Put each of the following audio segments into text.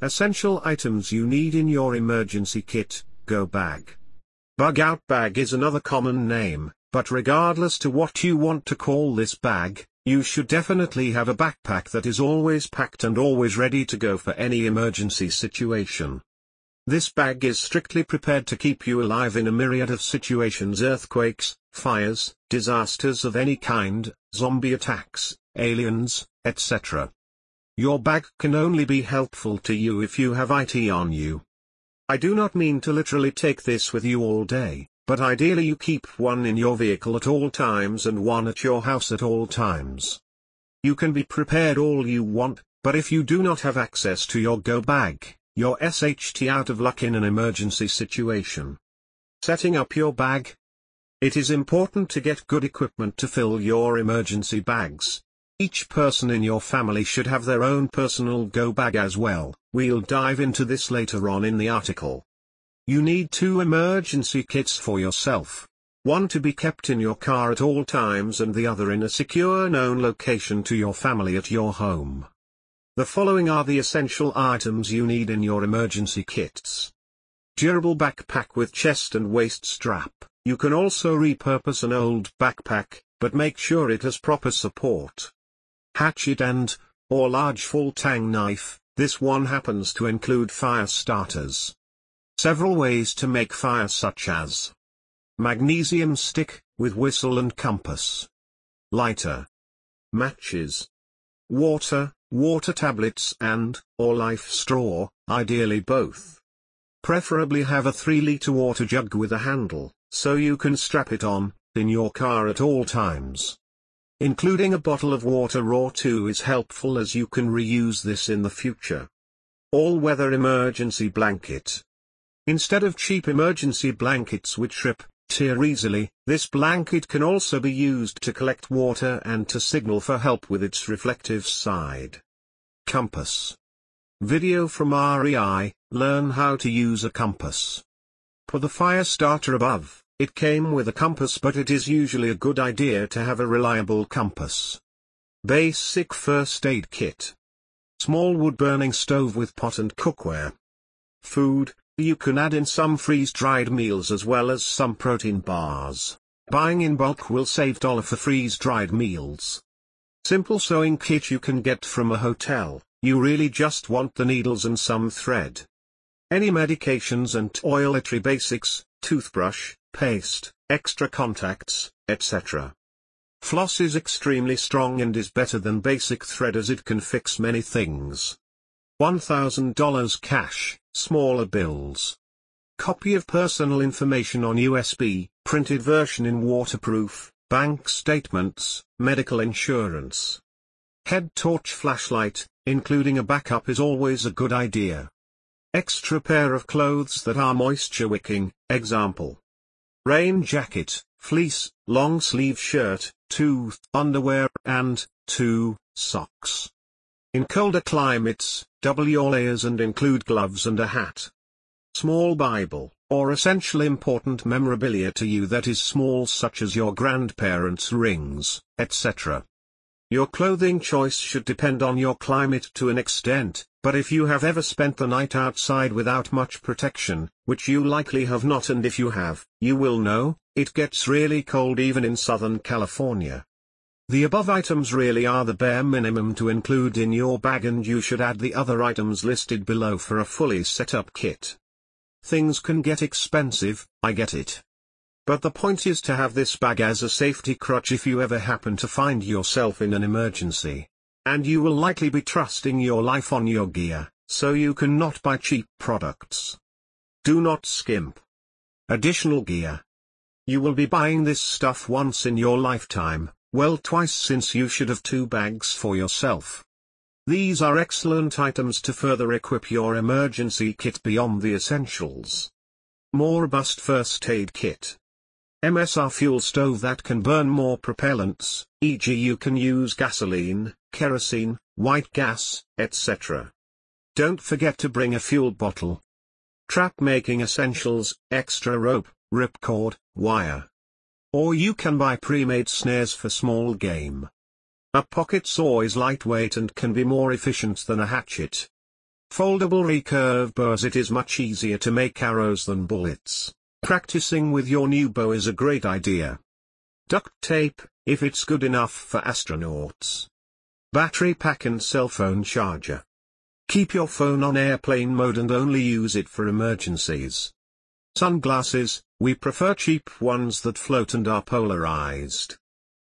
Essential items you need in your emergency kit, Go Bag. Bug out bag is another common name, but regardless to what you want to call this bag, you should definitely have a backpack that is always packed and always ready to go for any emergency situation. This bag is strictly prepared to keep you alive in a myriad of situations earthquakes, fires, disasters of any kind, zombie attacks, aliens, etc. Your bag can only be helpful to you if you have IT on you. I do not mean to literally take this with you all day, but ideally you keep one in your vehicle at all times and one at your house at all times. You can be prepared all you want, but if you do not have access to your go bag, you're SHT out of luck in an emergency situation. Setting up your bag. It is important to get good equipment to fill your emergency bags. Each person in your family should have their own personal go bag as well, we'll dive into this later on in the article. You need two emergency kits for yourself. One to be kept in your car at all times and the other in a secure known location to your family at your home. The following are the essential items you need in your emergency kits. Durable backpack with chest and waist strap. You can also repurpose an old backpack, but make sure it has proper support. Hatchet and, or large full tang knife, this one happens to include fire starters. Several ways to make fire such as magnesium stick, with whistle and compass. Lighter. Matches. Water, water tablets and, or life straw, ideally both. Preferably have a 3 liter water jug with a handle, so you can strap it on, in your car at all times. Including a bottle of water raw two is helpful as you can reuse this in the future. All-weather emergency blanket. Instead of cheap emergency blankets which rip, tear easily, this blanket can also be used to collect water and to signal for help with its reflective side. Compass. Video from REI, learn how to use a compass. For the fire starter above, it came with a compass but it is usually a good idea to have a reliable compass. Basic first aid kit. Small wood burning stove with pot and cookware. Food, you can add in some freeze-dried meals as well as some protein bars. Buying in bulk will save dollar for freeze-dried meals. Simple sewing kit you can get from a hotel, you really just want the needles and some thread. Any medications and toiletry basics, toothbrush, paste, extra contacts, etc. Floss is extremely strong and is better than basic thread as it can fix many things. $1,000 cash, smaller bills. Copy of personal information on USB, printed version in waterproof, bank statements, medical insurance. Head torch flashlight, including a backup is always a good idea. Extra pair of clothes that are moisture wicking, example. Rain jacket, fleece, long sleeve shirt, 2, underwear, and, 2, socks. In colder climates, double your layers and include gloves and a hat. Small Bible, or essential important memorabilia to you that is small such as your grandparents' rings, etc. Your clothing choice should depend on your climate to an extent, but if you have ever spent the night outside without much protection, which you likely have not and if you have, you will know, it gets really cold even in Southern California. The above items really are the bare minimum to include in your bag and you should add the other items listed below for a fully set up kit. Things can get expensive, I get it. But the point is to have this bag as a safety crutch if you ever happen to find yourself in an emergency. And you will likely be trusting your life on your gear, so you cannot buy cheap products. Do not skimp. Additional gear. You will be buying this stuff once in your lifetime, well twice since you should have two bags for yourself. These are excellent items to further equip your emergency kit beyond the essentials. More robust first aid kit. MSR fuel stove that can burn more propellants, e.g. you can use gasoline, kerosene, white gas, etc. Don't forget to bring a fuel bottle. Trap making essentials, extra rope, ripcord, wire. Or you can buy pre-made snares for small game. A pocket saw is lightweight and can be more efficient than a hatchet. Foldable recurve bows It is much easier to make arrows than bullets. Practicing with your new bow is a great idea. Duct tape, if it's good enough for astronauts. Battery pack and cell phone charger. Keep your phone on airplane mode and only use it for emergencies. Sunglasses, we prefer cheap ones that float and are polarized.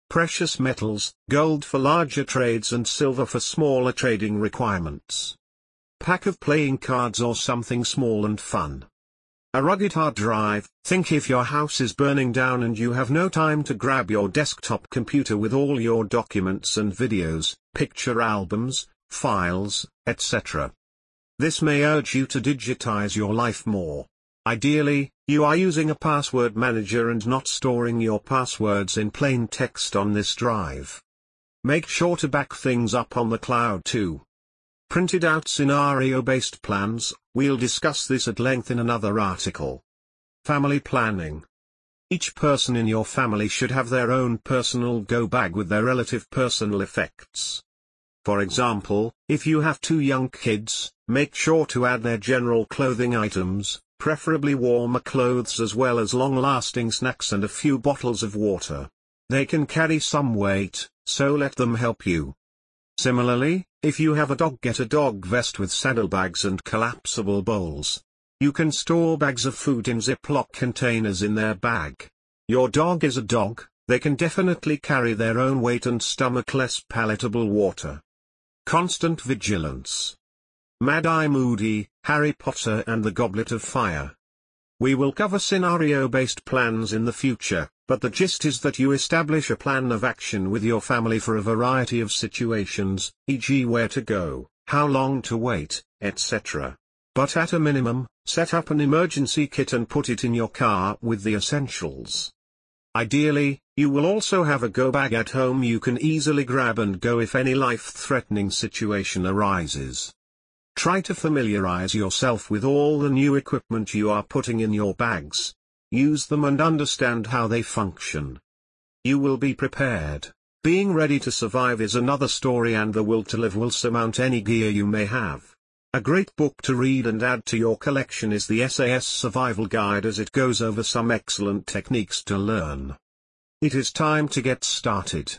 Precious metals, gold for larger trades and silver for smaller trading requirements. Pack of playing cards or something small and fun. A rugged hard drive, think if your house is burning down and you have no time to grab your desktop computer with all your documents and videos, picture albums, files, etc. This may urge you to digitize your life more. Ideally, you are using a password manager and not storing your passwords in plain text on this drive. Make sure to back things up on the cloud too. Printed out scenario-based plans, we'll discuss this at length in another article. Family planning. Each person in your family should have their own personal go bag with their relative personal effects. For example, if you have two young kids, make sure to add their general clothing items, preferably warmer clothes as well as long-lasting snacks and a few bottles of water. They can carry some weight, so let them help you. Similarly, if you have a dog get a dog vest with saddlebags and collapsible bowls. You can store bags of food in Ziploc containers in their bag. Your dog is a dog, they can definitely carry their own weight and stomach less palatable water. Constant vigilance. Mad-Eye Moody, Harry Potter and the Goblet of Fire. We will cover scenario-based plans in the future, but the gist is that you establish a plan of action with your family for a variety of situations, e.g. where to go, how long to wait, etc. But at a minimum, set up an emergency kit and put it in your car with the essentials. Ideally, you will also have a go bag at home you can easily grab and go if any life-threatening situation arises. Try to familiarize yourself with all the new equipment you are putting in your bags. Use them and understand how they function. You will be prepared. Being ready to survive is another story and the will to live will surmount any gear you may have. A great book to read and add to your collection is the SAS Survival Guide as it goes over some excellent techniques to learn. It is time to get started.